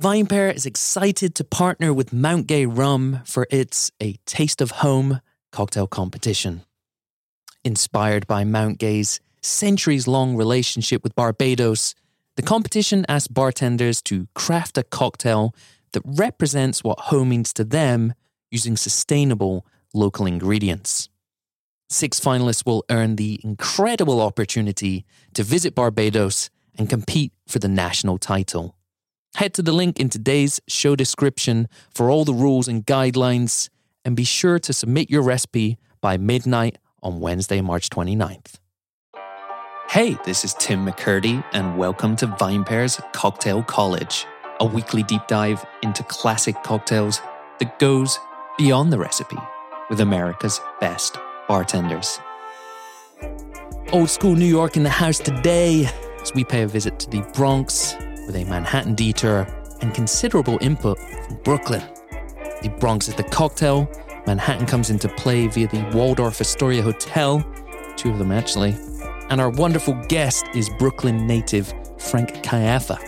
VinePair is excited to partner with Mount Gay Rum for its A Taste of Home cocktail competition. Inspired by Mount Gay's centuries long relationship with Barbados, the competition asks bartenders to craft a cocktail that represents what home means to them using sustainable local ingredients. Six finalists will earn the incredible opportunity to visit Barbados and compete for the national title. Head to the link in today's show description for all the rules and guidelines, and be sure to submit your recipe by midnight on Wednesday, March 29th. Hey, this is Tim McKirdy, and welcome to VinePair's Cocktail College, a weekly deep dive into classic cocktails that goes beyond the recipe with America's best bartenders. Old school New York in the house today as we pay a visit to the Bronx with a Manhattan detour and considerable input from Brooklyn. The Bronx is the cocktail, Manhattan comes into play via the Waldorf Astoria Hotel, two of them actually, and our wonderful guest is Brooklyn native Frank Caiafa.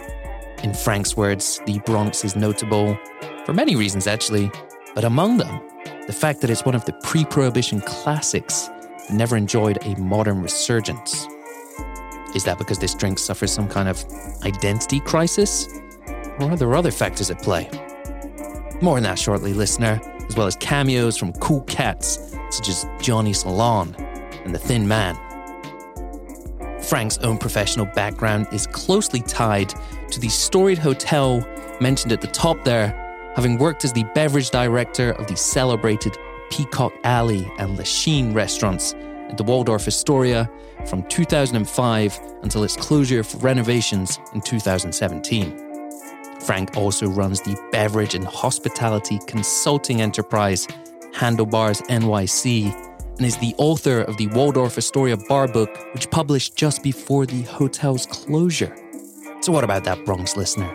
In Frank's words, the Bronx is notable for many reasons actually, but among them, the fact that it's one of the pre prohibition classics that never enjoyed a modern resurgence. Is that because this drink suffers some kind of identity crisis? Or are there other factors at play? More on that shortly, listener, as well as cameos from cool cats such as Johnny Solon and The Thin Man. Frank's own professional background is closely tied to the storied hotel mentioned at the top there having worked as the beverage director of the celebrated Peacock Alley and La Chine restaurants at the Waldorf Astoria from 2005 until its closure for renovations in 2017. Frank also runs the beverage and hospitality consulting enterprise Handlebars NYC and is the author of the Waldorf Astoria Bar Book, which published just before the hotel's closure. So, what about that Bronx listener?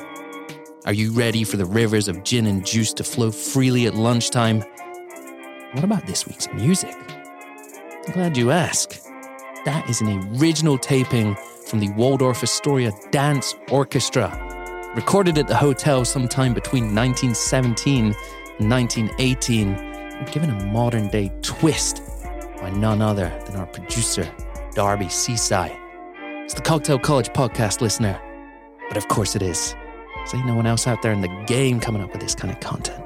Are you ready for the rivers of gin and juice to flow freely at lunchtime? What about this week's music? I'm glad you ask. That is an original taping from the Waldorf Astoria Dance Orchestra, recorded at the hotel sometime between 1917 and 1918, and given a modern day twist by none other than our producer, Darby Cicci. It's the Cocktail College podcast listener, but of course it is. So ain't no one else out there in the game coming up with this kind of content.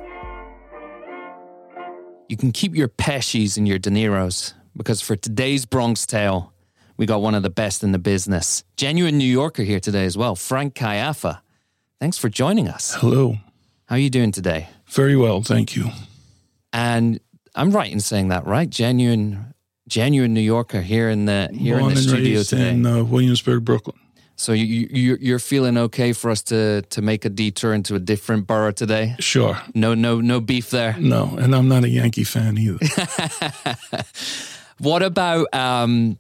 You can keep your Pescis and your De Niros because for today's Bronx Tale, we got one of the best in the business. Genuine New Yorker here today as well, Frank Caiafa. Thanks for joining us. Hello. How are you doing today? Very well, thank you. And I'm right in saying that, right? Genuine, genuine New Yorker here in the here Born in the studio today. in uh, Williamsburg, Brooklyn. so you, you you're feeling okay for us to to make a detour into a different borough today? Sure. No, no, no beef there. No, and I'm not a Yankee fan either. What about um,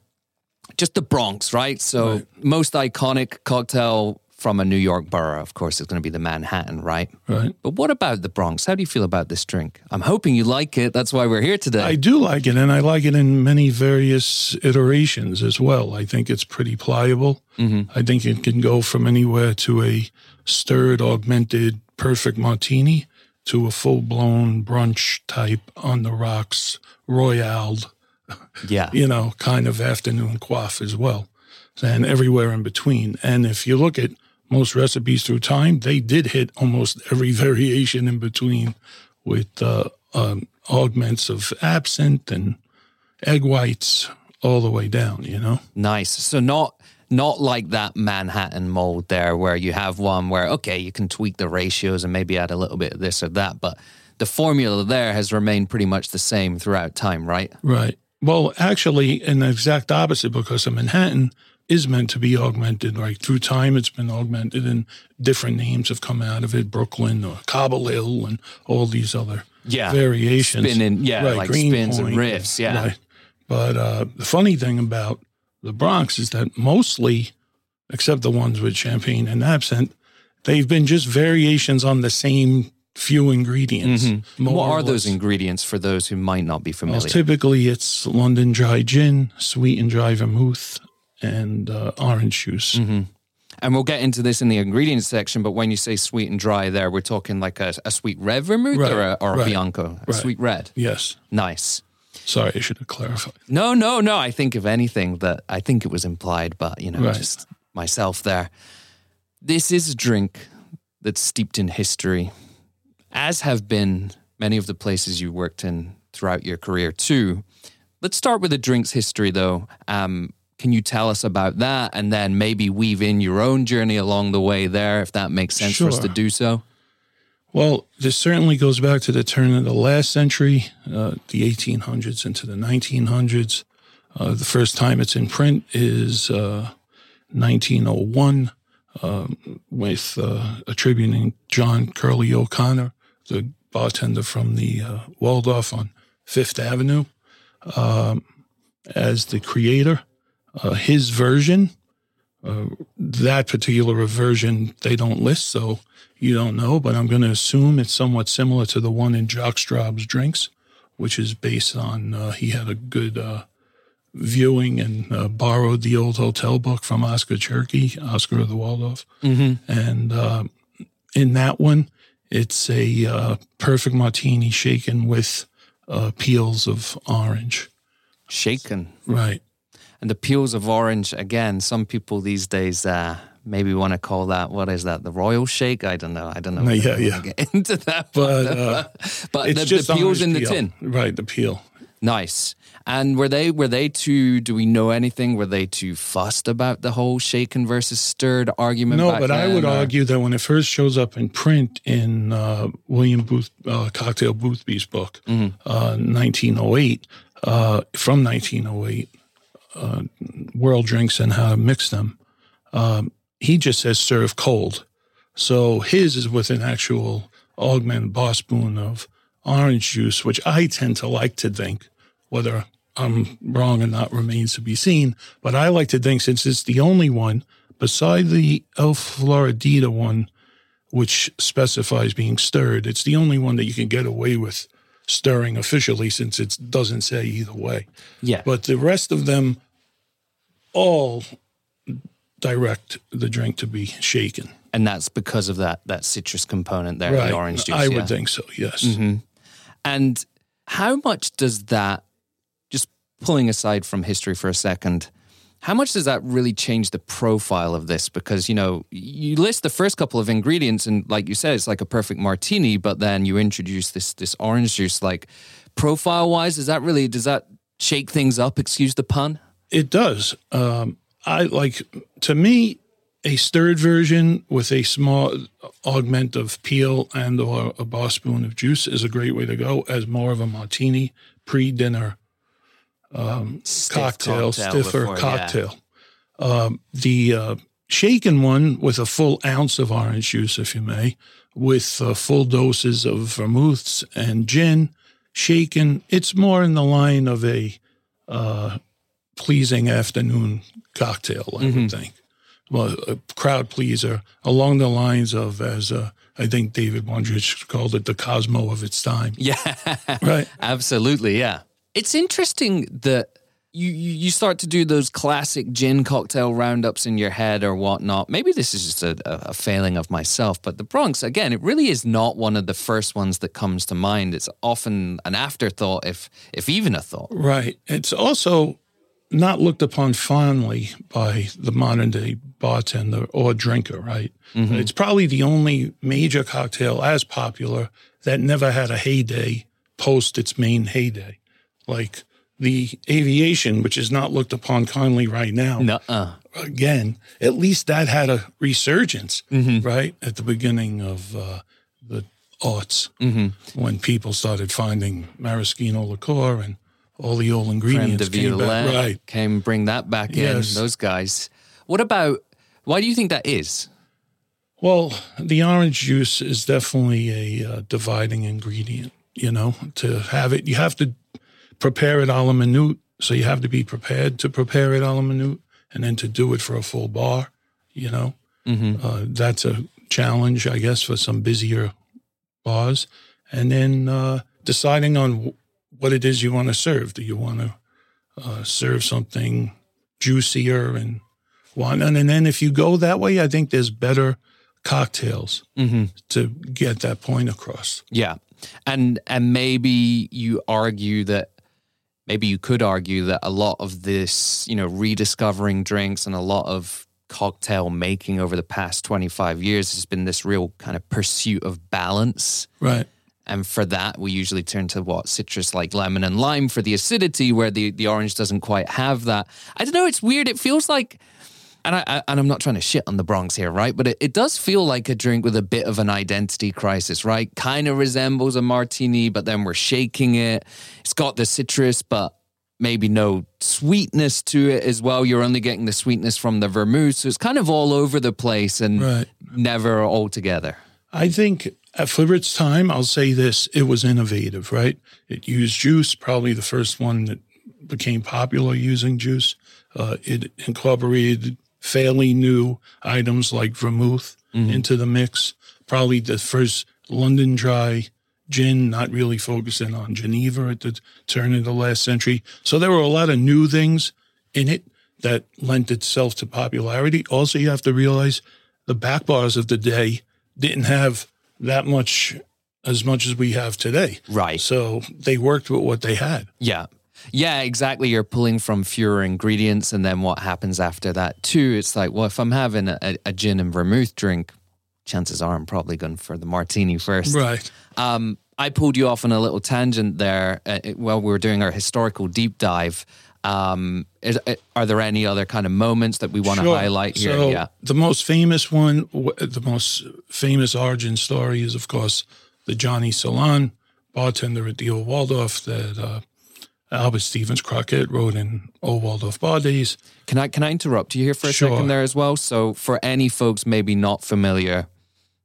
just the Bronx, right? So Right. most iconic cocktail from a New York borough, of course, is going to be the Manhattan, right? right? But what about the Bronx? How do you feel about this drink? I'm hoping you like it. That's why we're here today. I do like it, and I like it in many various iterations as well. I think it's pretty pliable. I think it can go from anywhere to a stirred, augmented, perfect martini to a full blown brunch type on the rocks, royale, yeah. you know, kind of afternoon quaff as well, and everywhere in between. And if you look at most recipes through time, they did hit almost every variation in between with uh, um, augments of absinthe and egg whites all the way down, you know? Nice. So not not like that Manhattan mold there where you have one where okay, you can tweak the ratios and maybe add a little bit of this or that, but the formula there has remained pretty much the same throughout time, right? Right. Well, actually, an exact opposite because a Manhattan is meant to be augmented. Like through time, it's been augmented, and different names have come out of it Brooklyn or Cobble Hill and all these other Yeah. variations. Yeah, Right, like spins and Greenpoint, riffs, yeah. Right. But uh, the funny thing about the Bronx is that mostly, except the ones with champagne and absinthe, they've been just variations on the same few ingredients. Mm-hmm. What are those ingredients for those who might not be familiar? Well, typically, it's London dry gin, sweet and dry vermouth, and uh, orange juice. Mm-hmm. And we'll get into this in the ingredients section, but when you say sweet and dry there, we're talking like a, a sweet red vermouth Right, or a, or a right, Bianco? A right. sweet red. Yes. Nice. Sorry, I should have clarified. No, no, no. I think if anything that I think it was implied, but you know, just myself there. This is a drink that's steeped in history, as have been many of the places you worked in throughout your career too. Let's start with the drink's history, though. Um, can you tell us about that, and then maybe weave in your own journey along the way there, if that makes sense for us to do so? Well, this certainly goes back to the turn of the last century, uh, the 1800s into the 1900s. Uh, the first time it's in print is uh, 1901, um, with uh, attributing John Curley O'Connor, the bartender from the uh, Waldorf on Fifth Avenue, um, as the creator. Uh, his version, uh, that particular version, they don't list, so you don't know, but I'm going to assume it's somewhat similar to the one in Jacques Straub's Drinks, which is based on uh, he had a good uh, viewing and uh, borrowed the old hotel book from Oscar Tschirky, Oscar of the Waldorf. Mm-hmm. And uh, in that one, it's a uh, perfect martini shaken with uh, peels of orange. Shaken. Right. And the peels of orange, again, some people these days uh, maybe want to call that, what is that, the royal shake? I don't know. I don't know. No, yeah, yeah. Get into that. But uh, but it's the, the peels in the peel. tin. Right, the peel. Nice. And were they were they too? Do we know anything? Were they too fussed about the whole shaken versus stirred argument? No, but I would or- argue that when it first shows up in print in uh, William Booth, uh, Cocktail Boothby's book, Mm-hmm. uh, 1908, uh, from 1908, uh, World Drinks and How to Mix Them, um, he just says serve cold. So his is with an actual augmented bar spoon of orange juice, which I tend to like to think, whether I'm wrong or not remains to be seen. But I like to think since it's the only one beside the El Floridita one, which specifies being stirred, it's the only one that you can get away with stirring officially since it doesn't say either way. Yeah. But the rest of them all direct the drink to be shaken. and that's because of that that citrus component there, the orange juice. I yeah. Mm-hmm. would think so, yes. And how much does that, pulling aside from history for a second, how much does that really change the profile of this? Because, you know, you list the first couple of ingredients and like you said, it's like a perfect martini, but then you introduce this this orange juice. Like profile wise, does that really does that shake things up, excuse the pun? It does. Um, I like to me a stirred version with a small augment of peel and or a bar spoon of juice is a great way to go as more of a martini pre-dinner Stiff cocktail, stiffer before- yeah. cocktail. Um, the uh, shaken one with a full ounce of orange juice, if you may, with uh, full doses of vermouths and gin, shaken. It's more in the line of a uh, pleasing afternoon cocktail, I Mm-hmm. would think. Well, a crowd pleaser along the lines of, as uh, I think David Wondrich called it, the Cosmo of its time. Yeah. Right. Absolutely, yeah. It's interesting that you, you start to do those classic gin cocktail roundups in your head or whatnot. Maybe this is just a, a, failing of myself, but the Bronx, again, it really is not one of the first ones that comes to mind. It's often an afterthought, if if even a thought. Right. It's also not looked upon fondly by the modern day bartender or drinker, right? Mm-hmm. It's probably the only major cocktail as popular that never had a heyday post its main heyday. Like the aviation, which is not looked upon kindly right now. Nuh-uh. Again, at least that had a resurgence, right? At the beginning of uh, the aughts, when people started finding maraschino liqueur and all the old ingredients came back. Right. came bring that back in. Those guys. What about? Why do you think that is? Well, the orange juice is definitely a uh, dividing ingredient. You know, to have it, you have to prepare it a la minute. So you have to be prepared to prepare it a la minute, and then to do it for a full bar. You know, uh, that's a challenge, I guess, for some busier bars. And then uh, deciding on w- what it is you want to serve. Do you want to uh, serve something juicier and. And, and then if you go that way, I think there's better cocktails Mm-hmm. to get that point across. Yeah. And and maybe you argue that maybe you could argue that a lot of this, you know, rediscovering drinks and a lot of cocktail making over the past 25 years has been this real kind of pursuit of balance. Right. And for that, we usually turn to what citrus like lemon and lime for the acidity, where the, the orange doesn't quite have that. I don't know. It's weird. It feels like, and I, and I'm not trying to shit on the Bronx here, right? But it, it does feel like a drink with a bit of an identity crisis, right? Kind of resembles a martini, but then we're shaking it. It's got the citrus, but maybe no sweetness to it as well. You're only getting the sweetness from the vermouth, so it's kind of all over the place and Right. never all together. I think for its time, I'll say this: it was innovative, right? It used juice, probably the first one that became popular using juice. Uh, it incorporated fairly new items like vermouth mm-hmm. into the mix. Probably the first London Dry gin, not really focusing on Geneva at the turn of the last century. So there were a lot of new things in it that lent itself to popularity. Also, you have to realize the back bars of the day didn't have that much as much as we have today. Right. So they worked with what they had. Yeah. Yeah, exactly. You're pulling from fewer ingredients, and then what happens after that, too? It's like, well, if I'm having a, a gin and vermouth drink, chances are I'm probably going for the martini first. Right. Um, I pulled you off on a little tangent there uh, while we were doing our historical deep dive. Um, is, uh, are there any other kind of moments that we want to Sure. highlight here? So yeah. the most famous one, the most famous origin story is, of course, the Johnny Solon bartender at the Old Waldorf that uh, Albert Stevens Crockett wrote in Old Waldorf Days. Can I can I interrupt you here for a Sure. second there as well? So for any folks maybe not familiar,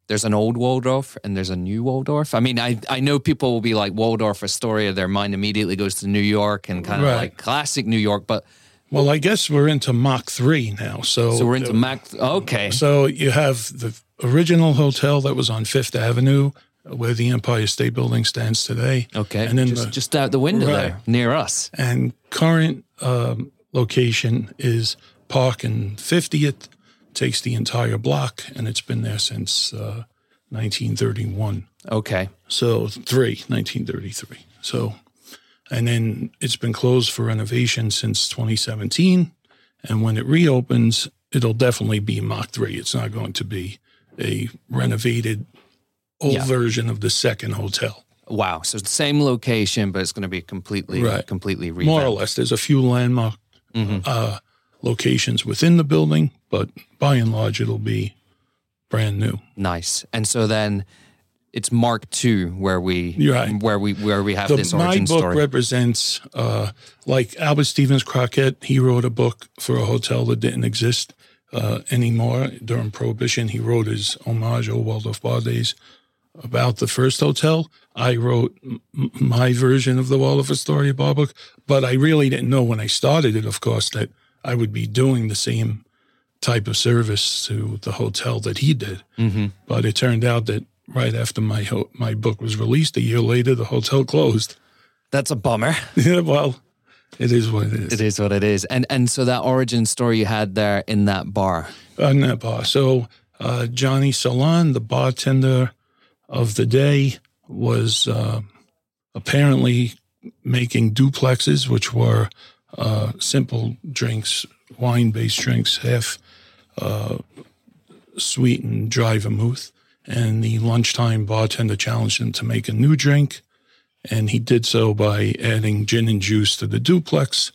there's an old Waldorf and there's a new Waldorf. I mean, I I know people will be like Waldorf Astoria, their mind immediately goes to New York and kind of like classic New York, but Well, I guess we're into Mach 3 now. So, so we're into Mac. Okay, So you have the original hotel that was on Fifth Avenue, where the Empire State Building stands today. okay, and then just, the- just out the window Right. there near us. And current um, location is Park and 50th. Takes the entire block, and it's been there since uh, 1931. Okay, So three, 1933. So, and then it's been closed for renovation since 2017. And when it reopens, it'll definitely be Mach 3. It's not going to be a renovated old Yeah. version of the second hotel. wow. So it's the same location, but it's going to be completely Right. completely revamped. More or less, there's a few landmark uh, locations within the building, but by and large, it'll be brand new. Nice. And so then it's Mark II where we right. where we where we have The- this my book story. represents uh, like Albert Stevens Crockett. He wrote a book for a hotel that didn't exist uh, anymore during Prohibition. He wrote his homage, Old Waldorf Bar Days, about the first hotel. I wrote m- my version of the Waldorf Astoria bar book, but I really didn't know when I started it, of course, that I would be doing the same type of service to the hotel that he did. hmm But it turned out that right after my ho- my book was released, a year later, the hotel closed. That's a bummer. Yeah, well, it is what it is. It is what it is. And and so that origin story you had there in that bar. On that bar. So uh, Johnny Solon, the bartender of the day, was uh, apparently making duplexes, which were uh, simple drinks, wine-based drinks, half uh, sweetened dry vermouth. And the lunchtime bartender challenged him to make a new drink. And he did so by adding gin and juice to the duplex,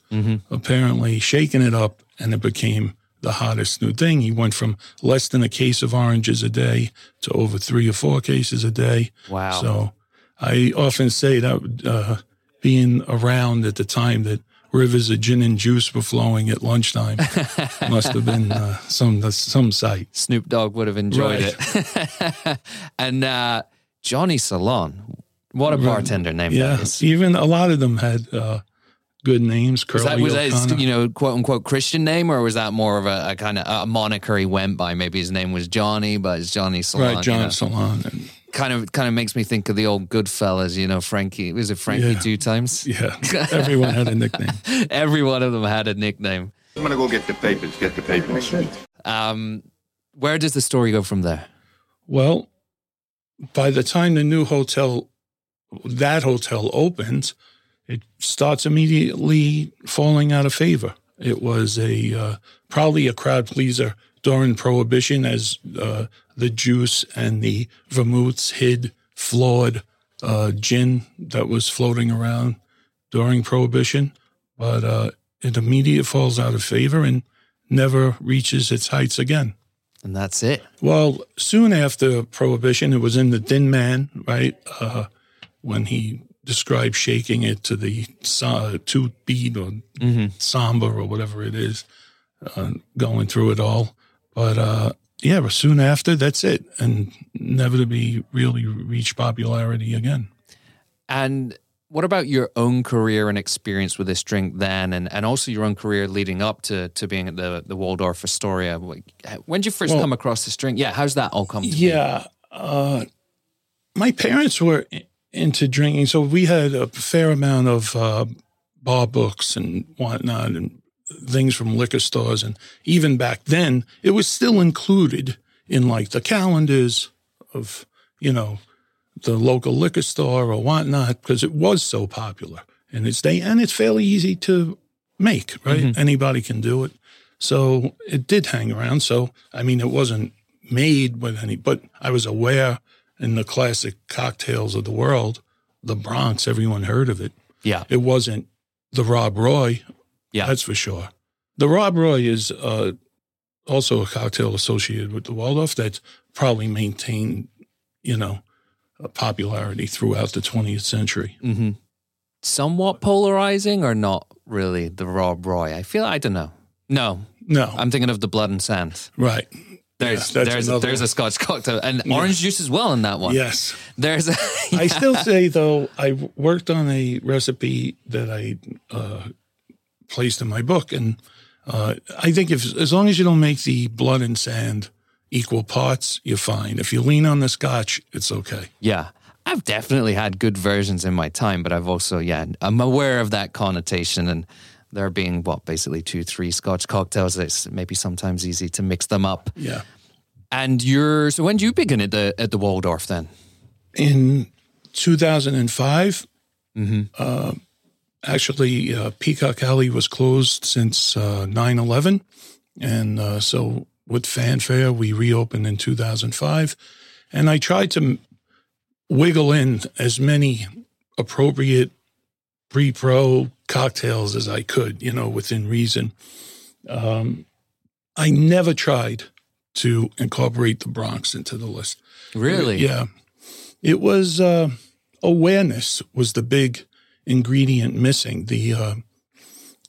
apparently shaking it up, and it became the hottest new thing. He went from less than a case of oranges a day to over three or four cases a day. Wow. So I often say that uh, being around at the time that rivers of gin and juice were flowing at lunchtime must have been uh, some some sight. Snoop Dogg would have enjoyed it. and uh, Johnny Solon, what a bartender name Yeah, that is. even a lot of them had uh, good names. Was that, was that his, you know, quote unquote Christian name, or was that more of a, a kind of a moniker he went by? Maybe his name was Johnny, but it's Johnny Solon. right, John you know? Solon. And, Kind of, kind of makes me think of the old Goodfellas. You know, Frankie. Was it Frankie Yeah. two times? yeah, everyone had a nickname. Every one of them had a nickname. I'm gonna go get the papers. Get the papers. Um, where does the story go from there? Well, by the time the new hotel, that hotel opens, it starts immediately falling out of favor. It was a uh, probably a crowd pleaser during Prohibition, as uh, the juice and the vermouths hid flawed uh, gin that was floating around during Prohibition. But uh, it immediately falls out of favor and never reaches its heights again. And that's it. Well, soon after Prohibition, it was in the Thin Man, right? Uh, when he described shaking it to the uh, two beat or samba or whatever it is, uh, going through it all. But uh, yeah, but soon after, that's it, and never to be really reach popularity again. And what about your own career and experience with this drink then, and, and also your own career leading up to, to being at the, the Waldorf Astoria? When did you first Well- come across this drink? Yeah, how's that all come? Yeah. Uh, my parents were into drinking, so we had a fair amount of uh, bar books and whatnot and things from liquor stores. And even back then, it was still included in like the calendars of, you know, the local liquor store or whatnot because it was so popular. And it's day and it's fairly easy to make, right? Anybody can do it. So it did hang around. So I mean, it wasn't made with any, but I was aware in the classic cocktails of the world, the Bronx, everyone heard of it. Yeah. It wasn't the Rob Roy, Yeah. that's for sure. The Rob Roy is uh, also a cocktail associated with the Waldorf that's probably maintained, you know, a popularity throughout the 20th century. hmm Somewhat polarizing or not really the Rob Roy? I feel, I don't know. No, No, I'm thinking of the Blood and Sand. right. There's Yeah, that's there's another there's a. Scotch cocktail and orange juice as well in that one. Yes. There's a, I still say though I worked on a recipe that I uh, placed in my book, and uh, I think if as long as you don't make the blood and sand equal parts, you're fine. If you lean on the scotch, it's okay. Yeah. I've definitely had good versions in my time, but I've also, yeah, I'm aware of that connotation and there being what, basically two, three scotch cocktails. It's maybe sometimes easy to mix them up. Yeah. And you're, so when did you begin at the, at the Waldorf then? In 2005, uh, actually, uh, Peacock Alley was closed since uh, 9 11. And uh, so, with fanfare, we reopened in 2005. And I tried to wiggle in as many appropriate pre pro cocktails as I could, you know, within reason. Um, I never tried to incorporate the Bronx into the list. Really? Yeah. It was uh, awareness was the big ingredient missing. The uh,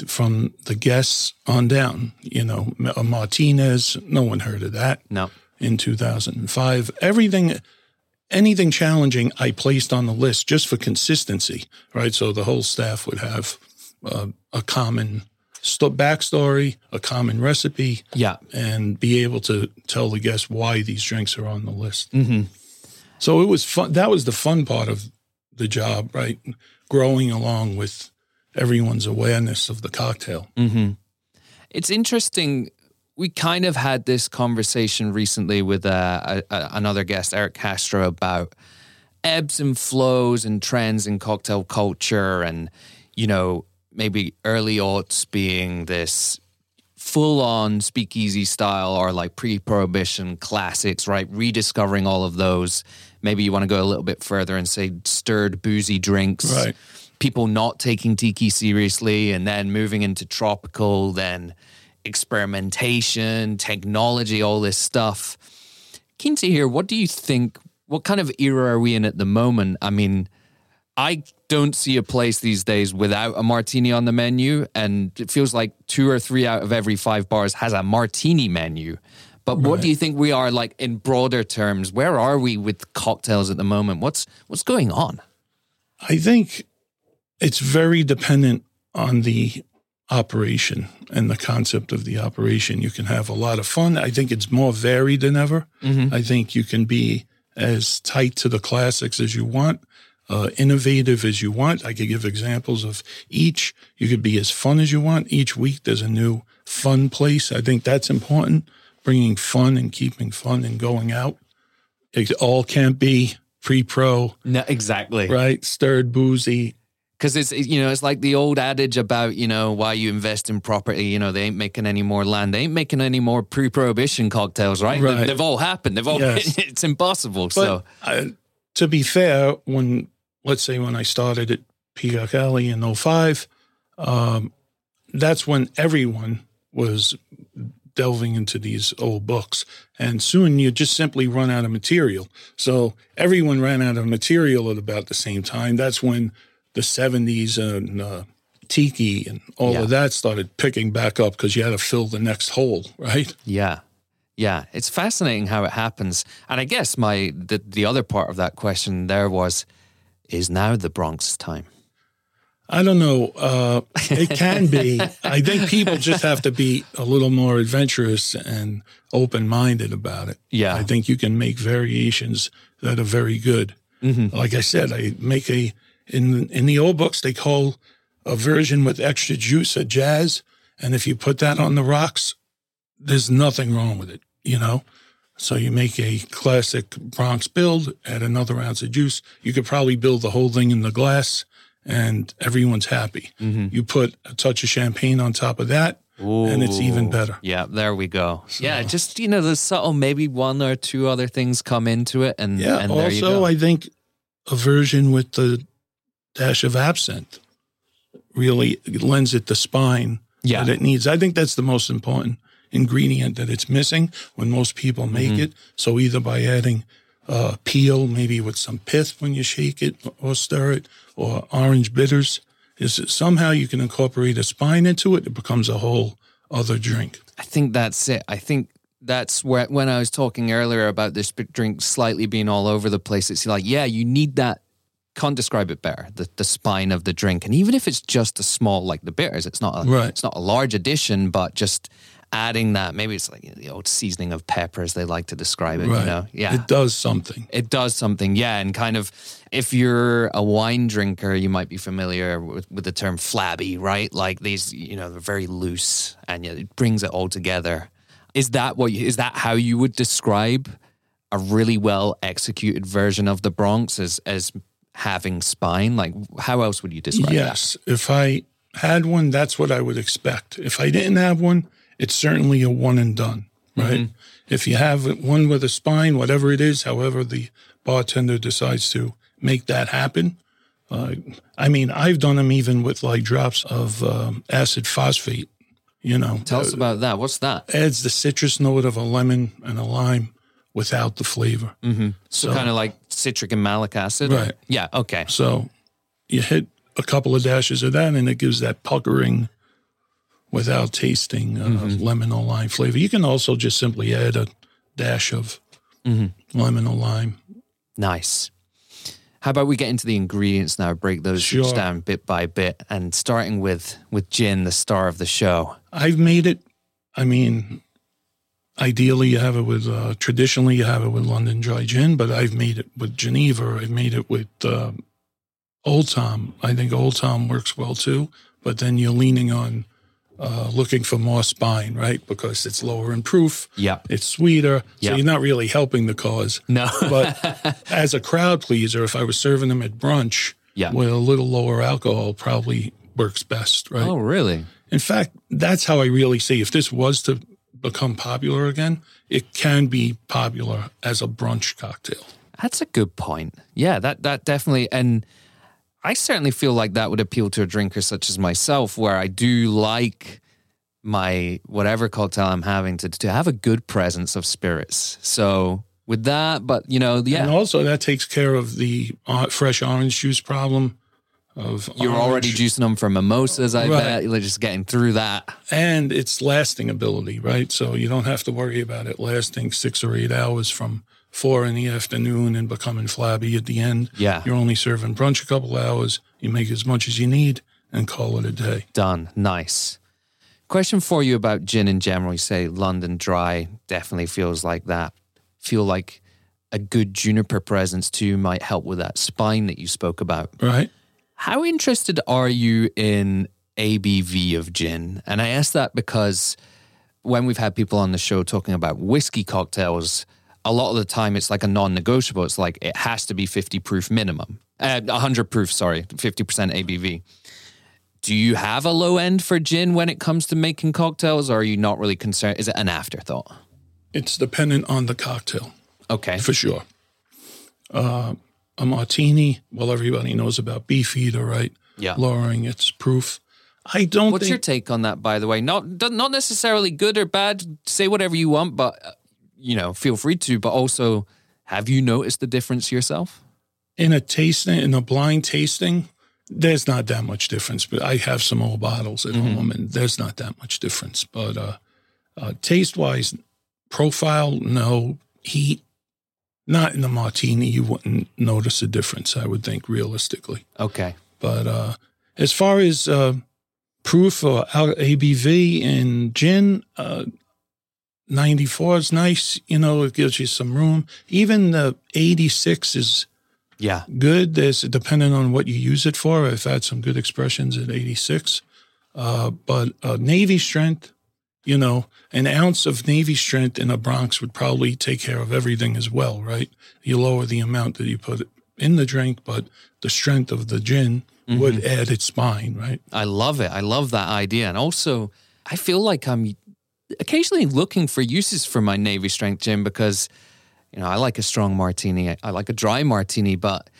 from the guests on down, you know, Martinez, no one heard of that No. in 2005. Everything, anything challenging, I placed on the list just for consistency, right? So the whole staff would have uh, a common sto- backstory, a common recipe, Yeah. and be able to tell the guests why these drinks are on the list. hmm So it was fun. That was the fun part of the job, right? Growing along with everyone's awareness of the cocktail. hmm It's interesting. We kind of had this conversation recently with uh, a, a, another guest, Eric Castro, about ebbs and flows and trends in cocktail culture, and you know maybe early aughts being this full on speakeasy style or like pre prohibition classics, right? Rediscovering all of those. Maybe you want to go a little bit further and say stirred boozy drinks. Right. People not taking tiki seriously and then moving into tropical, then experimentation, technology, all this stuff. Keen to hear what do you think? What kind of era are we in at the moment? I mean, I don't see a place these days without a martini on the menu, and it feels like two or three out of every five bars has a martini menu. But what do you think we are like in broader terms? Where are we with cocktails at the moment? What's what's going on? I think it's very dependent on the operation and the concept of the operation. You can have a lot of fun. I think it's more varied than ever. I think you can be as tight to the classics as you want. uh, innovative as you want. I could give examples of each. You could be as fun as you want. Each week there's a new fun place. I think that's important, bringing fun and keeping fun and going out. It all can't be pre-pro, No, exactly. right? Stirred boozy. Because it's you know it's like the old adage about you know why you invest in property. You know they ain't making any more land. They ain't making any more pre-prohibition cocktails, right? Right. They've, they've all happened. They've all. Yes. it's impossible. But so I, to be fair, when let's say when I started at Peacock Alley in 05, um, that's when everyone was delving into these old books. And soon you just simply run out of material. So everyone ran out of material at about the same time. That's when the 70s and uh, Tiki and all Yeah. of that started picking back up because you had to fill the next hole, right? Yeah. Yeah, it's fascinating how it happens. And I guess my the, the other part of that question there was is now the Bronx time. I don't know. Uh, it can be. I think people just have to be a little more adventurous and open minded about it. Yeah. I think you can make variations that are very good. Like I said, I make a in in the old books they call a version with extra juice a jazz, and if you put that on the rocks, there's nothing wrong with it. You know. So you make a classic Bronx build, add another ounce of juice. You could probably build the whole thing in the glass, and everyone's happy. Mm-hmm. You put a touch of champagne on top of that, and it's even better. Yeah, there we go. Yeah, just you know, the subtle maybe one or two other things come into it, and Yeah. and there you go. also, I think a version with the dash of absinthe really lends it the spine Yeah. that it needs. I think that's the most important ingredient that it's missing when most people make Mm-hmm. it. So either by adding uh, peel, maybe with some pith when you shake it or stir it, or orange bitters, is that somehow you can incorporate a spine into it. It becomes a whole other drink. I think that's it. I think that's where when I was talking earlier about this drink slightly being all over the place. It's like, yeah, you need that. Can't describe it better. The the spine of the drink, and even if it's just a small, like the bitters, it's not a, Right. it's not a large addition, but just adding that. Maybe it's like the old seasoning of pepper, as they like to describe it. You know, yeah, It does something. It does something, yeah. And kind of, if you're a wine drinker, you might be familiar with, with the term flabby, right? Like these, you know, they're very loose and yeah, it brings it all together. Is that what, you, is that how you would describe a really well executed version of the Bronx as, as having spine? Like, how else would you describe that? Yes. If I had one, that's what I would expect. If I didn't have one, it's certainly a one and done, right? Mm-hmm. If you have one with a spine, whatever it is, however the bartender decides to make that happen. Uh, I mean, I've done them even with like drops of um, acid phosphate, you know. Tell us about that. What's that? adds the citrus note of a lemon and a lime without the flavor. Mm-hmm. So, kind of like citric and malic acid? Right. Yeah. Okay. So you hit a couple of dashes of that, and it gives that puckering without tasting uh, lemon or lime flavor. You can also just simply add a dash of lemon or lime. Nice. How about we get into the ingredients now, break those Sure. down bit by bit, and starting with with gin, the star of the show. I've made it. I mean, ideally you have it with. Uh, traditionally, you have it with London Dry Gin, but I've made it with Geneva. I've made it with uh, Old Tom. I think Old Tom works well too. But then you're leaning on uh, looking for more spine, right? Because it's lower in proof. Yeah. It's sweeter, Yeah. so you're not really helping the cause. No. But as a crowd pleaser, if I was serving them at brunch, Yeah. with a little lower alcohol, probably works best, right? oh, really? In fact, that's how I really see if this was to become popular again, it can be popular as a brunch cocktail. That's a good point. Yeah, that that definitely and I certainly feel like that would appeal to a drinker such as myself where I do like my whatever cocktail I'm having to to have a good presence of spirits. So with that, but you know, yeah. And also, that takes care of the uh, fresh orange juice problem of you're already juicing them for mimosas, I Right. bet. You're just getting through that. and its lasting ability, right? So you don't have to worry about it lasting six or eight hours from four in the afternoon and becoming flabby at the end. Yeah. You're only serving brunch a couple hours. You make as much as you need and call it a day. Done. Nice. Question for you about gin in general. You say London dry definitely feels like that. Feel like a good juniper presence too might help with that spine that you spoke about. Right. How interested are you in ABV of gin? And I ask that because when we've had people on the show talking about whiskey cocktails, a lot of the time it's like a non negotiable. It's like it has to be 50 proof minimum, uh, 100 proof, sorry, 50% ABV. Do you have a low end for gin when it comes to making cocktails, or are you not really concerned? Is it an afterthought? It's dependent on the cocktail. Okay. For sure. Uh, a martini, well, everybody knows about beefeater, right? Yeah. Lowering its proof. I don't What's think. your take on that, by the way? Not not necessarily good or bad. Say whatever you want, but uh, you know, feel free to. But also, have you noticed the difference yourself? in a tasting, in a blind tasting, there's not that much difference. But I have some old bottles at home, and there's not that much difference. But uh, uh, taste wise, profile, no. Heat, not in the martini, you wouldn't notice a difference, I would think, realistically. Okay. But uh, as far as uh, proof or ABV in gin, uh, 94 is nice. You know, it gives you some room. Even the 86 is Yeah. good. There's depending on what you use it for. I've had some good expressions at 86. Uh, but uh, Navy strength, you know, an ounce of Navy strength in a Bronx would probably take care of everything as well, right? You lower the amount that you put in the drink, but the strength of the gin would mm-hmm. add its spine, right? I love it. I love that idea. And also, I feel like I'm occasionally looking for uses for my Navy strength gin because, you know, I like a strong martini. I, I like a dry martini, but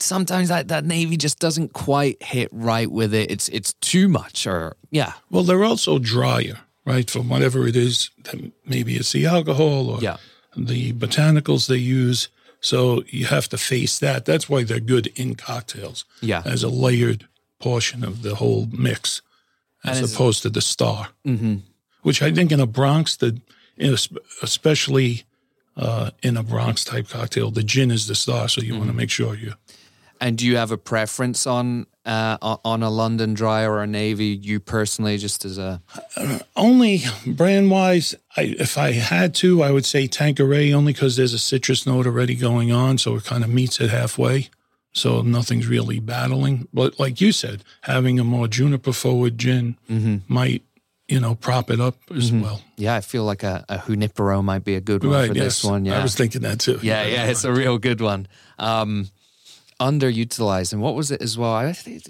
sometimes that, that Navy just doesn't quite hit right with it. It's it's too much or yeah. Well, they're also drier, right? From whatever it is, that maybe it's the alcohol or Yeah. the botanicals they use. So you have to face that. That's why they're good in cocktails. Yeah. As a layered portion of the whole mix, as And opposed to the star, Mm-hmm. which I think in a Bronx, the especially uh, in a Bronx type cocktail, the gin is the star. So you want Mm-hmm. to make sure you. And do you have a preference on uh, on a London Dry or a Navy? You personally, just as a Only brand wise, I, if I had to, I would say Tanqueray only because there's a citrus note already going on, so it kind of meets it halfway. So nothing's really battling. But like you said, having a more juniper forward gin might, you know, prop it up as well. yeah, I feel like a, a Junipero might be a good one Right. for yes. this one. Yeah, I was thinking that too. Yeah, yeah, it's a real good one. Um, underutilized, and what was it as well? I think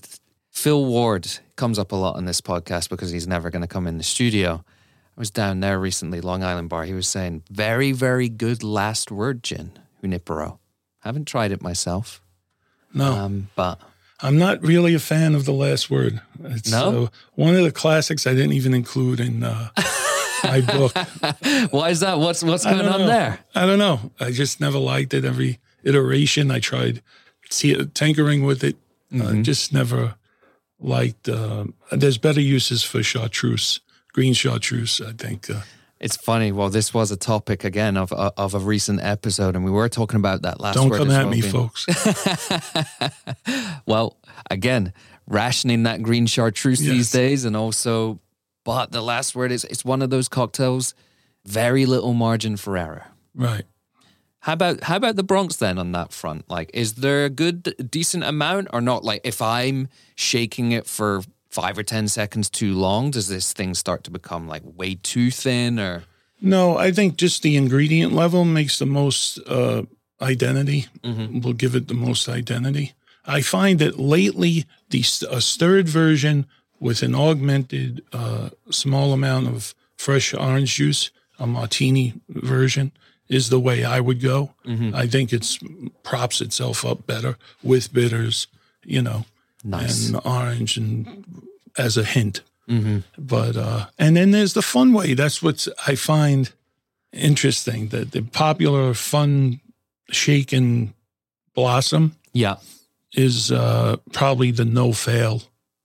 Phil Ward comes up a lot on this podcast because he's never going to come in the studio. I was down there recently, Long Island Bar. He was saying very, very good last word gin, Junipero. Haven't tried it myself, No, um, but I'm not really a fan of the last word. It's No? uh, one of the classics I didn't even include in uh, my book. why is that? What's what's going on know. there? I don't know. I just never liked it. Every iteration I tried see tinkering with it, Mm-hmm. uh, just never liked. Uh, there's better uses for chartreuse, green chartreuse. I think. Uh, It's funny. Well, this was a topic again of uh, of a recent episode, and we were talking about that last. don't come at well me, being- folks. Well, again, rationing that green chartreuse these days, and also, but the last word is it's one of those cocktails, very little margin for error. right. How about how about the Bronx then on that front? Like, is there a good decent amount or not? Like, if I'm shaking it for five or ten seconds too long, does this thing start to become like way too thin? Or No, I think just the ingredient level makes the most uh, identity. Will give it the most identity. I find that lately the a stirred version with an augmented uh, small amount of fresh orange juice, a martini version, is the way I would go. I think it's props itself up better with bitters, you know, nice. and orange and as a hint. But uh, and then there's the fun way. That's what I find interesting. That the popular fun shake and blossom yeah, is uh, probably the no fail.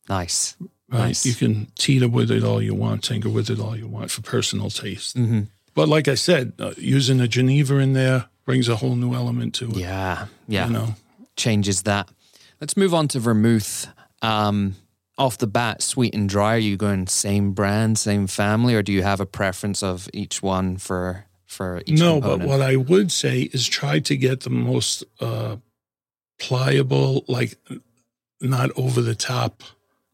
nice. Right? Nice. You can teeter with it all you want, tinker with it all you want for personal taste. hmm But like I said, uh, using a Geneva in there brings a whole new element to it. Yeah, yeah. You know, changes that. Let's move on to vermouth. Um, off the bat, sweet and dry. Are you going same brand, same family, or do you have a preference of each one for for each no, component. but what I would say is try to get the most uh, pliable, like not over the top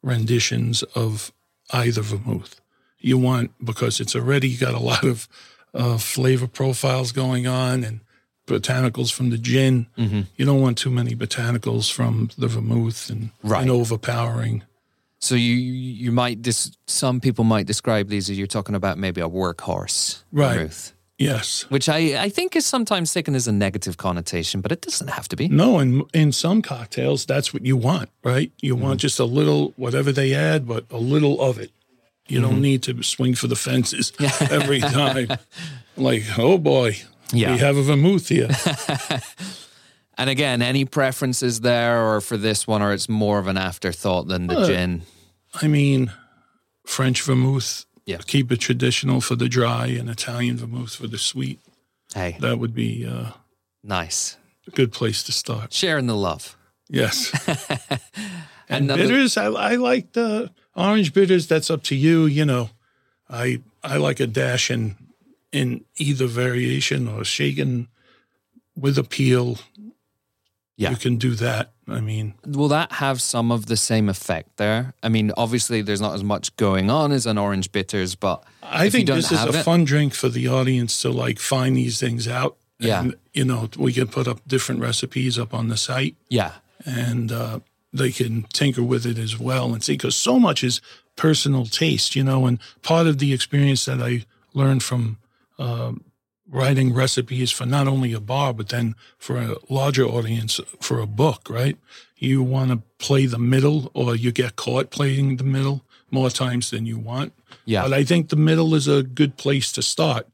renditions of either vermouth. You want because it's already got a lot of uh, flavor profiles going on and botanicals from the gin. Mm-hmm. You don't want too many botanicals from the vermouth and, Right. and overpowering. So you you might dis- some people might describe these as you're talking about maybe a workhorse Right. vermouth, Yes. which I I think is sometimes taken as a negative connotation, but it doesn't have to be. No, and in some cocktails, that's what you want, right? You want Mm-hmm. just a little, whatever they add, but a little of it. You Mm-hmm. don't need to swing for the fences every time. like, oh boy, Yeah. we have a vermouth here. And again, any preferences there, or for this one, or it's more of an afterthought than the Uh, gin. I mean, French vermouth, Yeah. keep it traditional for the dry, and Italian vermouth for the sweet. Hey, That would be uh, nice. a good place to start. Sharing the love. Yes. and bitters, I, I like the orange bitters. That's up to you. You know, I I like a dash in in either variation or shaken with a peel. Yeah. you can do that. I mean, Will that have some of the same effect there? I mean, obviously, there's not as much going on as an orange bitters, but I think this is a it- fun drink for the audience to like find these things out. Yeah. And, you know, we can put up different recipes up on the site. yeah, and uh, they can tinker with it as well and see because so much is personal taste, you know. And part of the experience that I learned from uh, writing recipes for not only a bar but then for a larger audience for a book, right? You want to play the middle, or you get caught playing the middle more times than you want. yeah. But I think the middle is a good place to start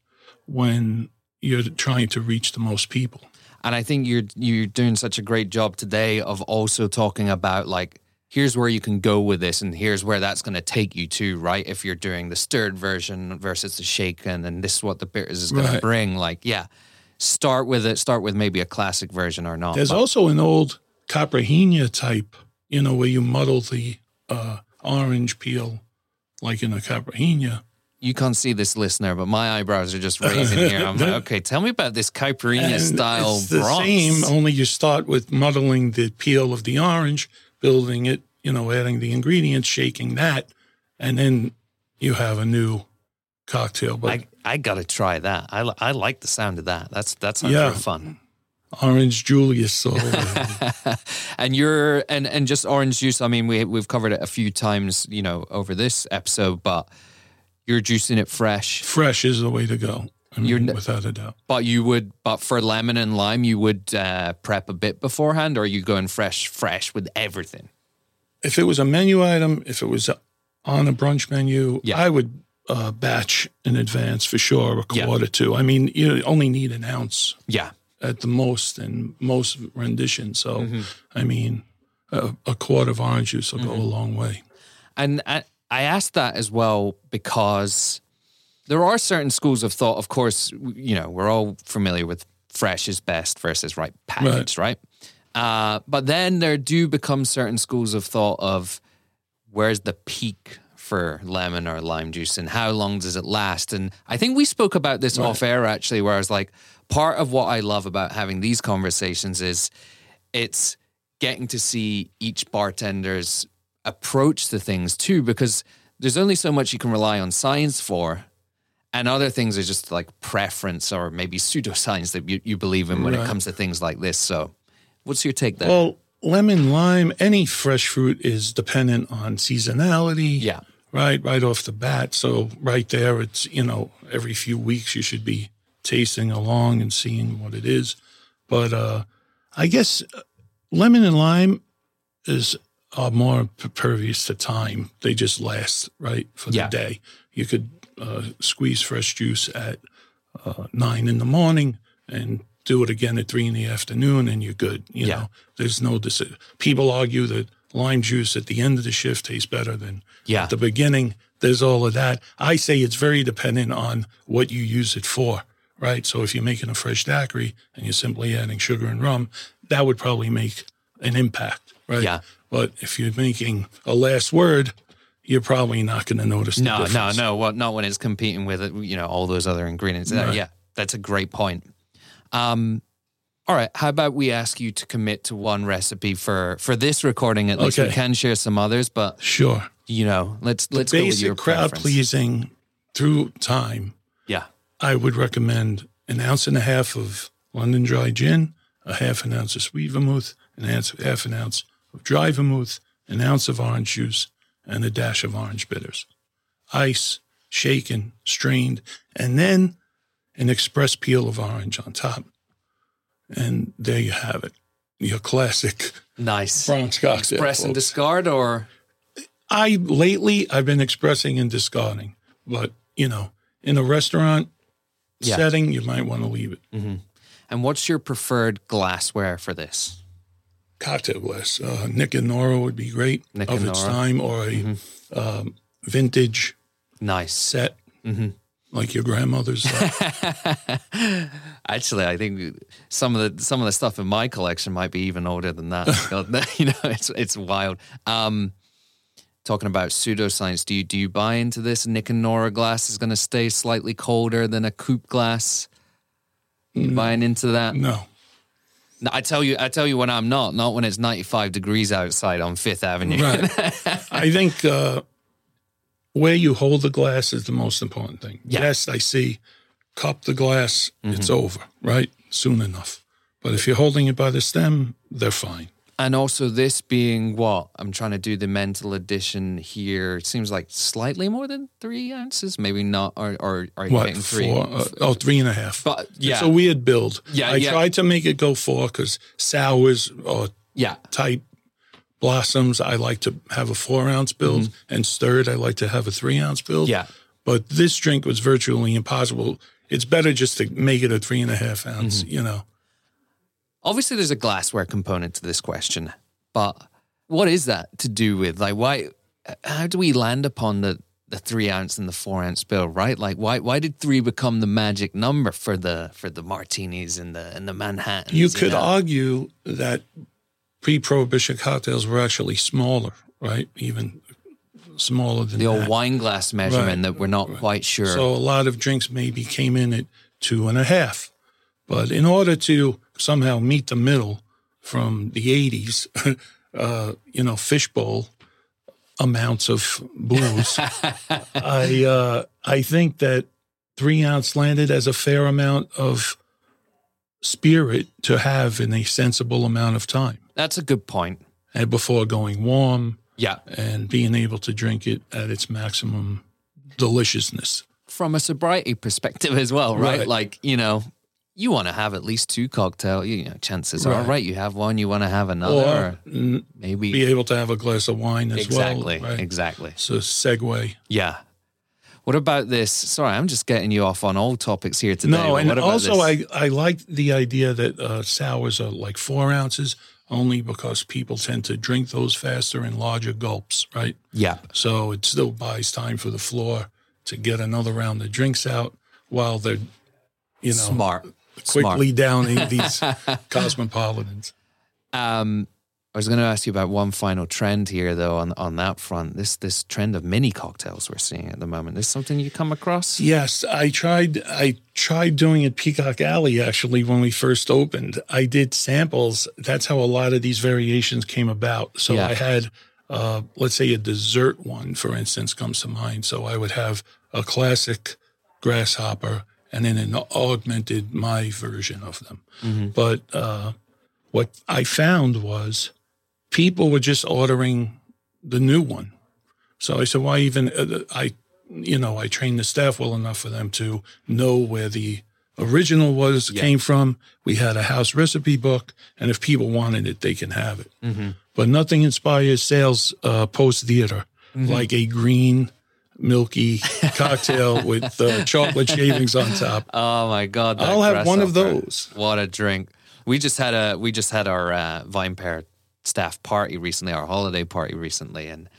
when you're trying to reach the most people. And I think you're you're doing such a great job today of also talking about like here's where you can go with this and here's where that's going to take you to, right? If you're doing the stirred version versus the shaken and this is what the bitters is going to bring, like yeah, start with it. Start with maybe a classic version or not. There's but- also an old caipirinha type, you know, where you muddle the uh, orange peel, like in a caipirinha. You can't see this listener, but my eyebrows are just raising here. I'm like, okay, tell me about this caipirinha style it's the Bronx. same, only you start with muddling the peel of the orange, building it, you know, adding the ingredients, shaking that, and then you have a new cocktail. But I, I gotta try that. I, I like the sound of that. That's that's Yeah. fun. orange Julius, and you're and and just orange juice. I mean, we we've covered it a few times, you know, over this episode, but you're juicing it fresh. fresh is the way to go. I mean, You're without a doubt. But you would, but for lemon and lime, you would uh, prep a bit beforehand, or are you going fresh, fresh with everything? if it was a menu item, if it was on a brunch menu, Yeah. I would uh, batch in advance for sure, a Yeah. or two. I mean, you only need an ounce Yeah, at the most in most renditions. So, Mm-hmm. I mean, a, a quart of orange juice will Mm-hmm. go a long way. And I, I asked that as well because there are certain schools of thought. Of course, you know, we're all familiar with fresh is best versus right packaged, right? Uh, but then there do become certain schools of thought of where's the peak for lemon or lime juice and how long does it last? And I think we spoke about this off air actually, where I was like, part of what I love about having these conversations is it's getting to see each bartender's approach to things too, because there's only so much you can rely on science for. And other things are just like preference or maybe pseudoscience that you, you believe in when it comes to things like this. So, what's your take there? Well, lemon, lime, any fresh fruit is dependent on seasonality. yeah. right right off the bat so right there it's you know every few weeks you should be tasting along and seeing what it is but uh i guess uh, lemon and lime is are more pervious to time they just last right for Yeah. the day you could uh, squeeze fresh juice at uh, nine in the morning and do it again at three in the afternoon and you're good you Yeah. know there's no deci- people argue that lime juice at the end of the shift tastes better than Yeah. at the beginning. There's all of that. I say it's very dependent on what you use it for, right? So if you're making a fresh daiquiri and you're simply adding sugar and rum, that would probably make an impact, right? Yeah. But if you're making a last word, you're probably not going to notice the No, no, no. Well, not when it's competing with you know all those other ingredients. Right. yeah, That's a great point. Um, all right, how about we ask you to commit to one recipe for for this recording? At least we can share some others, but Sure. you know, let's let's go with your crowd preference. pleasing through time. Yeah, I would recommend an ounce and a half of London dry gin, a half an ounce of sweet vermouth, an ounce, half an ounce of dry vermouth, an ounce of orange juice, and a dash of orange bitters. Ice, shaken, strained, and then an express peel of orange on top. And there you have it. Your classic nice. Bronx cocktail. Press and discard, or I lately I've been expressing and discarding, but you know, in a restaurant Yeah. setting, you might want to leave it. Mm-hmm. and what's your preferred glassware for this? Cocktail glass, uh, Nick and Nora would be great Nick of its Nora. time, or a um, vintage Nice. set Mm-hmm. like your grandmother's. uh, Actually, I think some of the some of the stuff in my collection might be even older than that. You know, it's it's wild. Um, talking about pseudoscience, do you do you buy into this? Nick and Nora glass is going to stay slightly colder than a coupe glass. You buying into that? No, I tell you, I tell you when I'm not. Not when it's 95 degrees outside on Fifth Avenue. right. I think uh, where you hold the glass is the most important thing. Yeah. Yes, I see. Cup the glass, it's over, right? Soon enough. But if you're holding it by the stem, they're fine. And also, this being what I'm trying to do the mental addition here. It seems like slightly more than three ounces, maybe not. Or, or are you What getting three? four? Uh, oh, three and a half. But yeah, It's a weird build. Yeah, I yeah. tried to make it go four because sours or yeah, type blossoms, I like to have a four ounce build, and stirred, I like to have a three ounce build. Mm-hmm. yeah. But this drink was virtually impossible. It's better just to make it a three and a half ounce. Mm-hmm. You know, Obviously, there's a glassware component to this question, but what is that to do with? Like, why? How do we land upon the the three ounce and the four ounce bill? Right? Like, why why did three become the magic number for the for the martinis and the and the Manhattans? you could know? argue that pre-prohibition cocktails were actually smaller, right? Even smaller than the old that. wine glass measurement Right, that we're not quite sure. So a lot of drinks maybe came in at two and a half. But in order to somehow meet the middle from the 80s, uh, you know, fishbowl amounts of booze, I, uh, I think that three ounce landed as a fair amount of spirit to have in a sensible amount of time That's a good point. and before going warm Yeah. and being able to drink it at its maximum deliciousness. From a sobriety perspective as well, right? Right. Like, you know, you want to have at least two cocktails. you know, chances are, Right. right, you have one, you want to have another, or or maybe. be able to have a glass of wine as exactly. well. Right? Exactly. It's a segue. Yeah. What about this? Sorry, I'm just getting you off on all topics here today. No, and also this? I, I like the idea that uh, sours are like four ounces only because people tend to drink those faster in larger gulps, right? yeah, So it still buys time for the floor to get another round of drinks out while they're, you know, smart. Quickly downing these cosmopolitans. Um, I was going to ask you about one final trend here, though, on on that front. This this trend of mini cocktails we're seeing at the moment. Is something you come across? Yes, I tried. I tried doing it Peacock Alley actually when we first opened. I did samples. That's how a lot of these variations came about. So Yeah. I had, uh, let's say, a dessert one, for instance, comes to mind. So I would have a classic grasshopper and then an augmented my version of them. But uh, what I found was people were just ordering the new one. So I said, why even? Uh, I, you know, I trained the staff well enough for them to know where the original was Yeah. came from. We had a house recipe book, and if people wanted it, they can have it. But nothing inspires sales uh, post theater like a green, milky cocktail with uh, chocolate shavings on top. Oh my god! I'll have one of those. What a drink! We just had a we just had our uh, VinePair staff party recently, our holiday party recently, and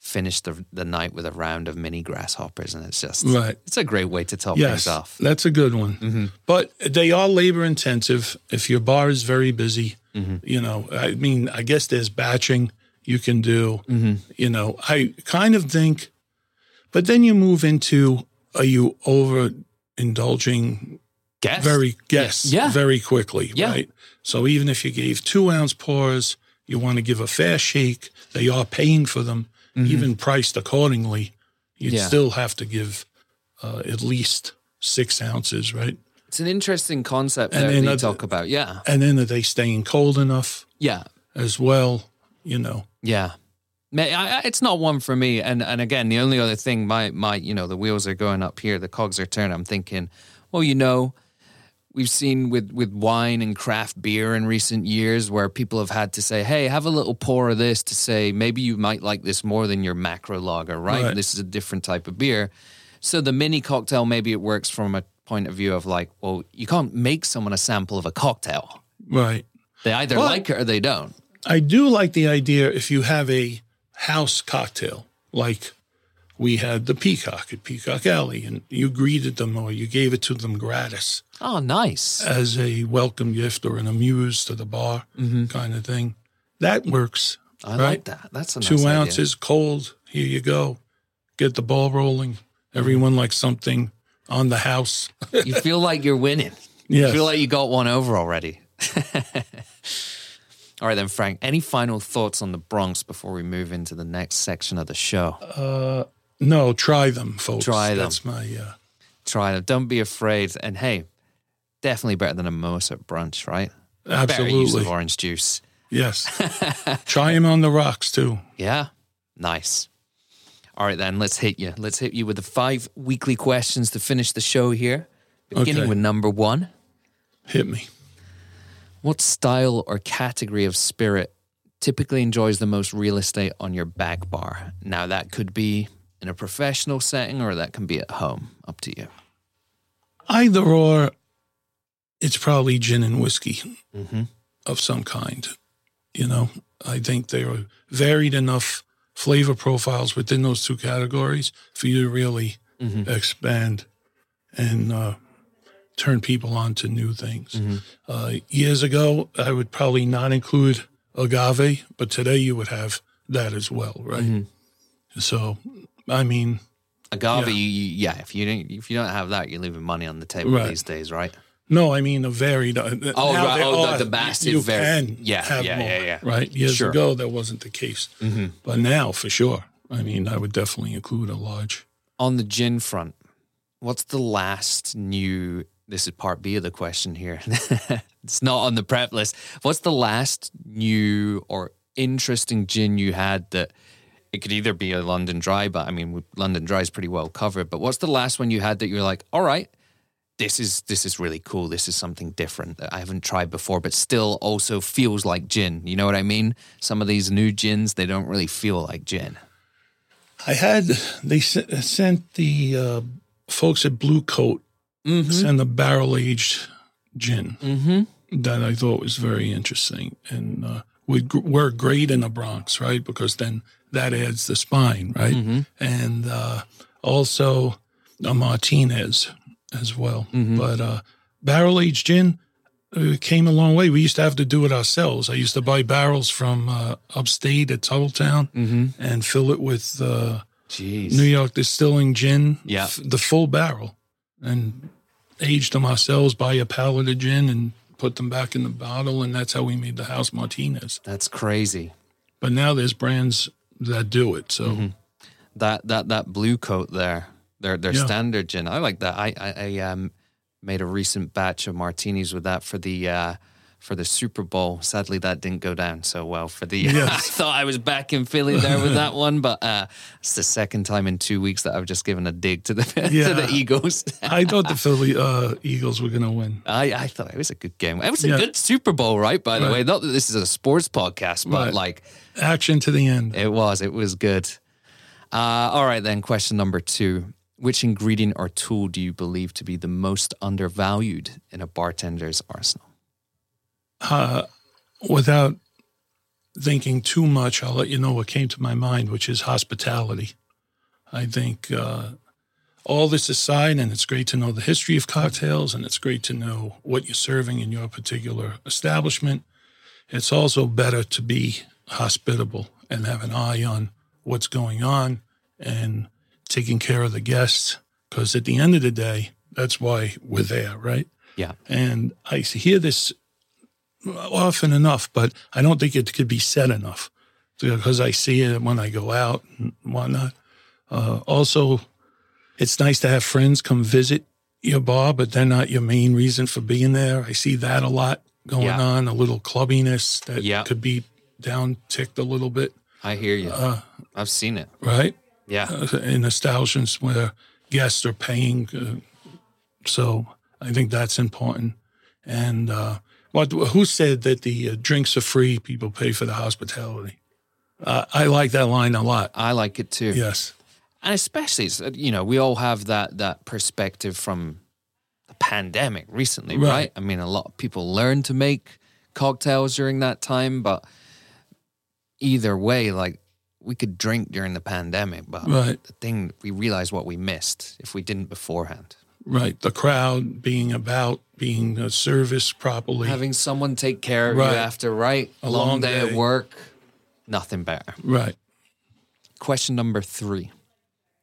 finished the the night with a round of mini grasshoppers, and it's just Right. It's a great way to top Yes, things off. that's a good one. But they are labor intensive. If your bar is very busy, you know, I mean, I guess there's batching you can do. You know, I kind of think, but then you move into are you over indulging Guess. very guess Yeah. very quickly, Yeah. right? So even if you gave two ounce pours, you want to give a fair shake. They are paying for them, even priced accordingly. You'd Mm-hmm. Yeah. still have to give uh, at least six ounces, right? It's an interesting concept And then that you talk about, yeah. And then are they staying cold enough Yeah. as well? You know, Yeah. Ma- I, I, it's not one for me. And and again, the only other thing, my my, you know, the wheels are going up here, the cogs are turning. I'm thinking, well, you know, we've seen with with wine and craft beer in recent years where people have had to say, hey, have a little pour of this to say maybe you might like this more than your macro lager, right? Right. This is a different type of beer. So the mini cocktail, maybe it works from a point of view of like, well, you can't make someone a sample of a cocktail. right? They either Well- like it or they don't. I do like the idea if you have a house cocktail, like we had the Peacock at Peacock Alley, and you greeted them or you gave it to them gratis Oh, nice. as a welcome gift or an amuse to the bar kind of thing. That works. Mm-hmm. I right? like that. That's a nice Two idea. ounces, cold. Here you go. Get the ball rolling. Everyone likes something on the house. You feel like you're winning. Yes. You feel like you got one over already. All right, then, Frank, any final thoughts on the Bronx before we move into the next section of the show? no, try them, folks. Try them. That's my. Uh, Try them. Don't be afraid. And hey, definitely better than a mimosa at brunch, right? Better use absolutely. of orange juice. Yes. try them on the rocks too. Yeah, nice. All right, then, let's hit you. Let's hit you with the five weekly questions to finish the show here. Beginning Okay. with number one. Hit me. What style or category of spirit typically enjoys the most real estate on your back bar? Now, that could be in a professional setting or that can be at home. Up to you. Either or, it's probably gin and whiskey Mm-hmm. of some kind. You know, I think they are varied enough flavor profiles within those two categories for you to really Mm-hmm. expand and uh, turn people on to new things. Mm-hmm. Uh, years ago, I would probably not include agave, but today you would have that as well, right? Mm-hmm. So, I mean, Agave, Yeah. you, yeah. If you don't, if you don't have that, you're leaving money on the table Right. these days, right? No, I mean a varied. Uh, Oh, right. Oh, the- are- the massive You vari- can Yeah, have yeah, more, yeah, yeah. Right. Years Sure. ago, that wasn't the case, Mm-hmm. but now for sure. I mean, I would definitely include a large. On the gin front, what's the last new? This is part B of the question here. it's not on the prep list. What's the last new or interesting gin you had that it could either be a London Dry, but I mean, London Dry is pretty well covered. But what's the last one you had that you're like, all right, this is this is really cool. This is something different that I haven't tried before, but still also feels like gin. You know what I mean? Some of these new gins, they don't really feel like gin. I had they sent the uh, folks at Blue Coat send the barrel aged gin Mm-hmm. that I thought was very interesting and uh, would work great in the Bronx, right? Because then that adds the spine, right? Mm-hmm. And uh, also a Martinez as well. Mm-hmm. But uh, barrel aged gin uh, came a long way. We used to have to do it ourselves. I used to buy barrels from uh, upstate at Tuthilltown Mm-hmm. and fill it with uh, Jeez. New York Distilling gin, Yeah. f- the full barrel, and aged them ourselves, buy a pallet of gin and put them back in the bottle, and that's how we made the House Martinez. That's crazy. But now there's brands that do it. So Mm-hmm. That that that Bluecoat there, their their Yeah. standard gin. I like that. I, I I um made a recent batch of martinis with that for the uh for the Super Bowl. Sadly, that didn't go down so well for the. I thought I was back in Philly there with that one, but uh, it's the second time in two weeks that I've just given a dig to the to the Eagles. I thought the Philly uh, Eagles were going to win. I, I thought it was a good game. It was a Yeah. good Super Bowl, right? By the Right. way, not that this is a sports podcast, but Right. like Action to the end. It was. It was good. Uh, all right, then. Question number two. Which ingredient or tool do you believe to be the most undervalued in a bartender's arsenal? Uh, without thinking too much, I'll let you know what came to my mind, which is hospitality. I think uh, all this aside, and it's great to know the history of cocktails, and it's great to know what you're serving in your particular establishment. It's also better to be hospitable and have an eye on what's going on and taking care of the guests, because at the end of the day, that's why we're there, right? Yeah. And I hear this often enough, but I don't think it could be said enough because I see it when I go out and whatnot. Uh, also, it's nice to have friends come visit your bar, but they're not your main reason for being there. I see that a lot going Yeah. on, a little clubbiness that Yeah. could be down ticked a little bit, I hear you. Uh, I've seen it. right? Yeah. uh, in establishments where guests are paying. Uh, so I think that's important. And uh, what who said that the uh, drinks are free? People pay for the hospitality. Uh, I like that line a lot. I like it too. Yes, and especially uh, you know we all have that that perspective from the pandemic recently right. Right. i mean a lot of people learned to make cocktails during that time but either way like we could drink during the pandemic but Right. the thing we realized what we missed if we didn't beforehand right. The crowd being about, being serviced properly. having someone take care of you after right A long, long day, at work nothing better right. question number three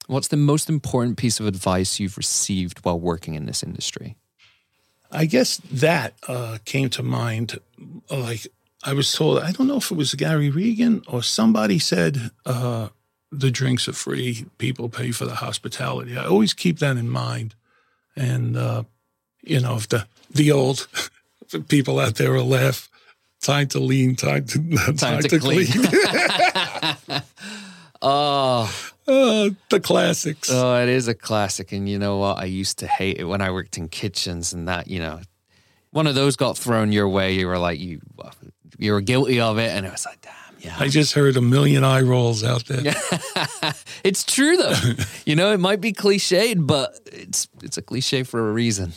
what's the most important piece of advice you've received while working in this industry I guess that uh, came to mind. Like I was told, I don't know if it was Gary Regan or somebody said uh, the drinks are free. People pay for the hospitality. I always keep that in mind. And uh, you know, if the the old people out there will laugh, time to lean, time to time, to clean. oh Uh, the classics. Oh, it is a classic. And you know what? I used to hate it when I worked in kitchens and that, you know, one of those got thrown your way. You were like, you, you were guilty of it. And it was like, damn, yeah. I just heard a million eye rolls out there. it's true though. you know, it might be cliched, but it's, it's a cliche for a reason.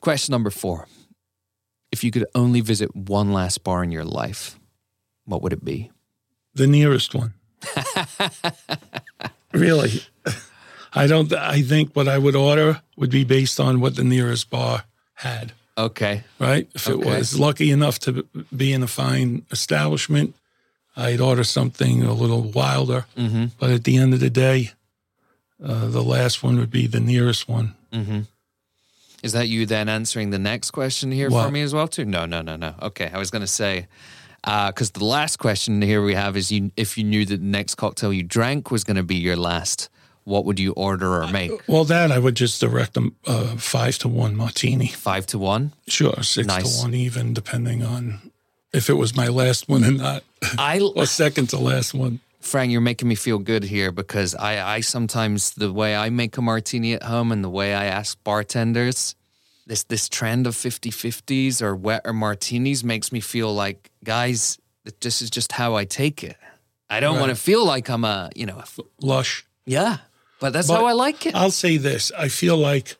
Question number four. If you could only visit one last bar in your life, what would it be? The nearest one. really. I don't I think what I would order would be based on what the nearest bar had, Okay. right? If it was lucky enough to be in a fine establishment, I'd order something a little wilder. Mm-hmm. But at the end of the day, uh, the last one would be the nearest one. Mm-hmm. Is that you then answering the next question here for me as well too? No, no, no, no. Okay, I was going to say because the last question here we have is you if you knew that the next cocktail you drank was going to be your last, what would you order or make? Well, that I would just direct them uh, five to one martini. Five to one. Sure, six Nice. to one, even depending on if it was my last one or not, I or second to last one. Frank, you're making me feel good here because I, I sometimes the way I make a martini at home and the way I ask bartenders, this this trend of 50-50s or wetter martinis makes me feel like, guys, this is just how I take it. I don't want to feel like I'm a, you know, a, Lush. yeah, but that's But how I like it. I'll say this. I feel like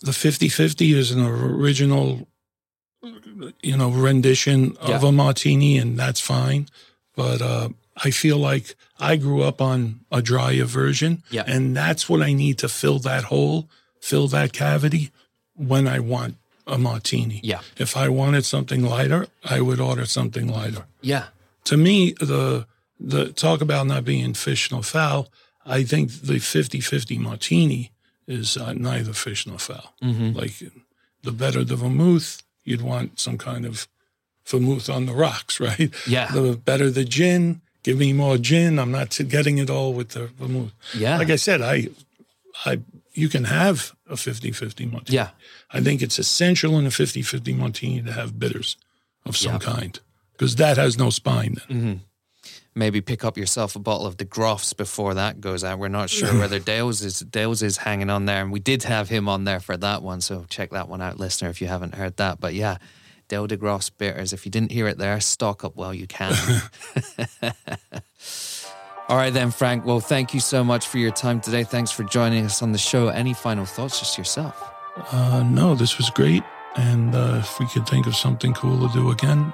the 50-50 is an original, you know, rendition of Yeah. a martini, and that's fine. But uh, I feel like I grew up on a drier version, Yeah. and that's what I need to fill that hole, fill that cavity when I want a martini. Yeah. If I wanted something lighter, I would order something lighter. yeah, to me, the the talk about not being fish nor fowl, I think the 50-50 martini is uh, neither fish nor fowl. Mm-hmm. Like the better the vermouth, you'd want some kind of vermouth on the rocks, right? Yeah. The better the gin, give me more gin. I'm not getting it all with the vermouth. yeah, Like I said, I, I, you can have a 50-50 martini. yeah. I think it's essential in a 50-50 martini to have bitters of some Yeah. kind because that has no spine then. Mm-hmm. Maybe pick up yourself a bottle of the Groffs before that goes out. We're not sure whether Dales is Dales is hanging on there, and we did have him on there for that one. So check that one out, listener, if you haven't heard that. But yeah, Dale DeGroff's bitters. If you didn't hear it there, stock up while you can. All right then, Frank. Well, thank you so much for your time today. Thanks for joining us on the show. Any final thoughts, just yourself? Uh, no, this was great. And uh, if we could think of something cool to do again,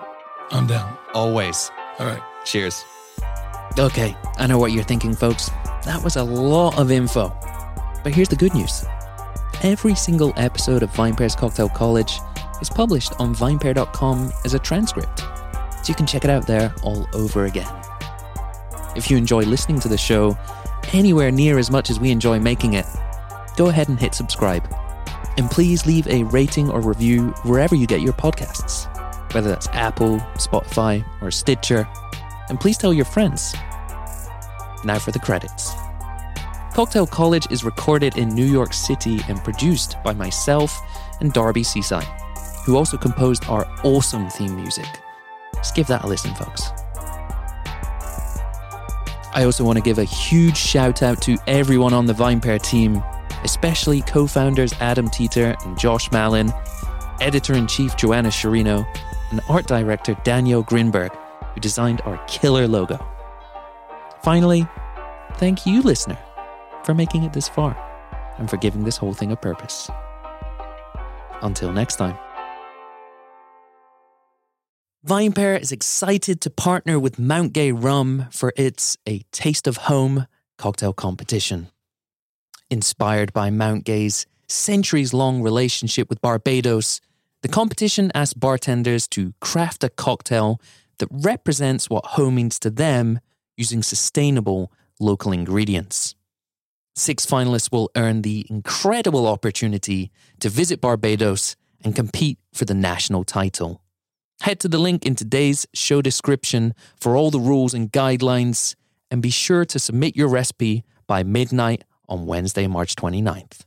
I'm down. Always. All right. Cheers. Okay, I know what you're thinking, folks. That was a lot of info. But here's the good news every single episode of VinePair's Cocktail College is published on vinepair.com as a transcript. So you can check it out there all over again. If you enjoy listening to the show anywhere near as much as we enjoy making it, go ahead and hit subscribe. And please leave a rating or review wherever you get your podcasts, whether that's Apple, Spotify, or Stitcher. And please tell your friends. Now for the credits. Cocktail College is recorded in New York City and produced by myself and Darby Cicci, who also composed our awesome theme music. Just give that a listen, folks. I also want to give a huge shout out to everyone on the VinePair team, especially co founders Adam Teeter and Josh Malin, editor in chief Joanna Sciarrino, and art director Daniel Grinberg, designed our killer logo. Finally, thank you, listener, for making it this far and for giving this whole thing a purpose. Until next time. VinePair is excited to partner with Mount Gay Rum for its A Taste of Home cocktail competition. Inspired by Mount Gay's centuries long relationship with Barbados, the competition asks bartenders to craft a cocktail that represents what home means to them using sustainable local ingredients. Six finalists will earn the incredible opportunity to visit Barbados and compete for the national title. Head to the link in today's show description for all the rules and guidelines, and be sure to submit your recipe by midnight on Wednesday, March 29th.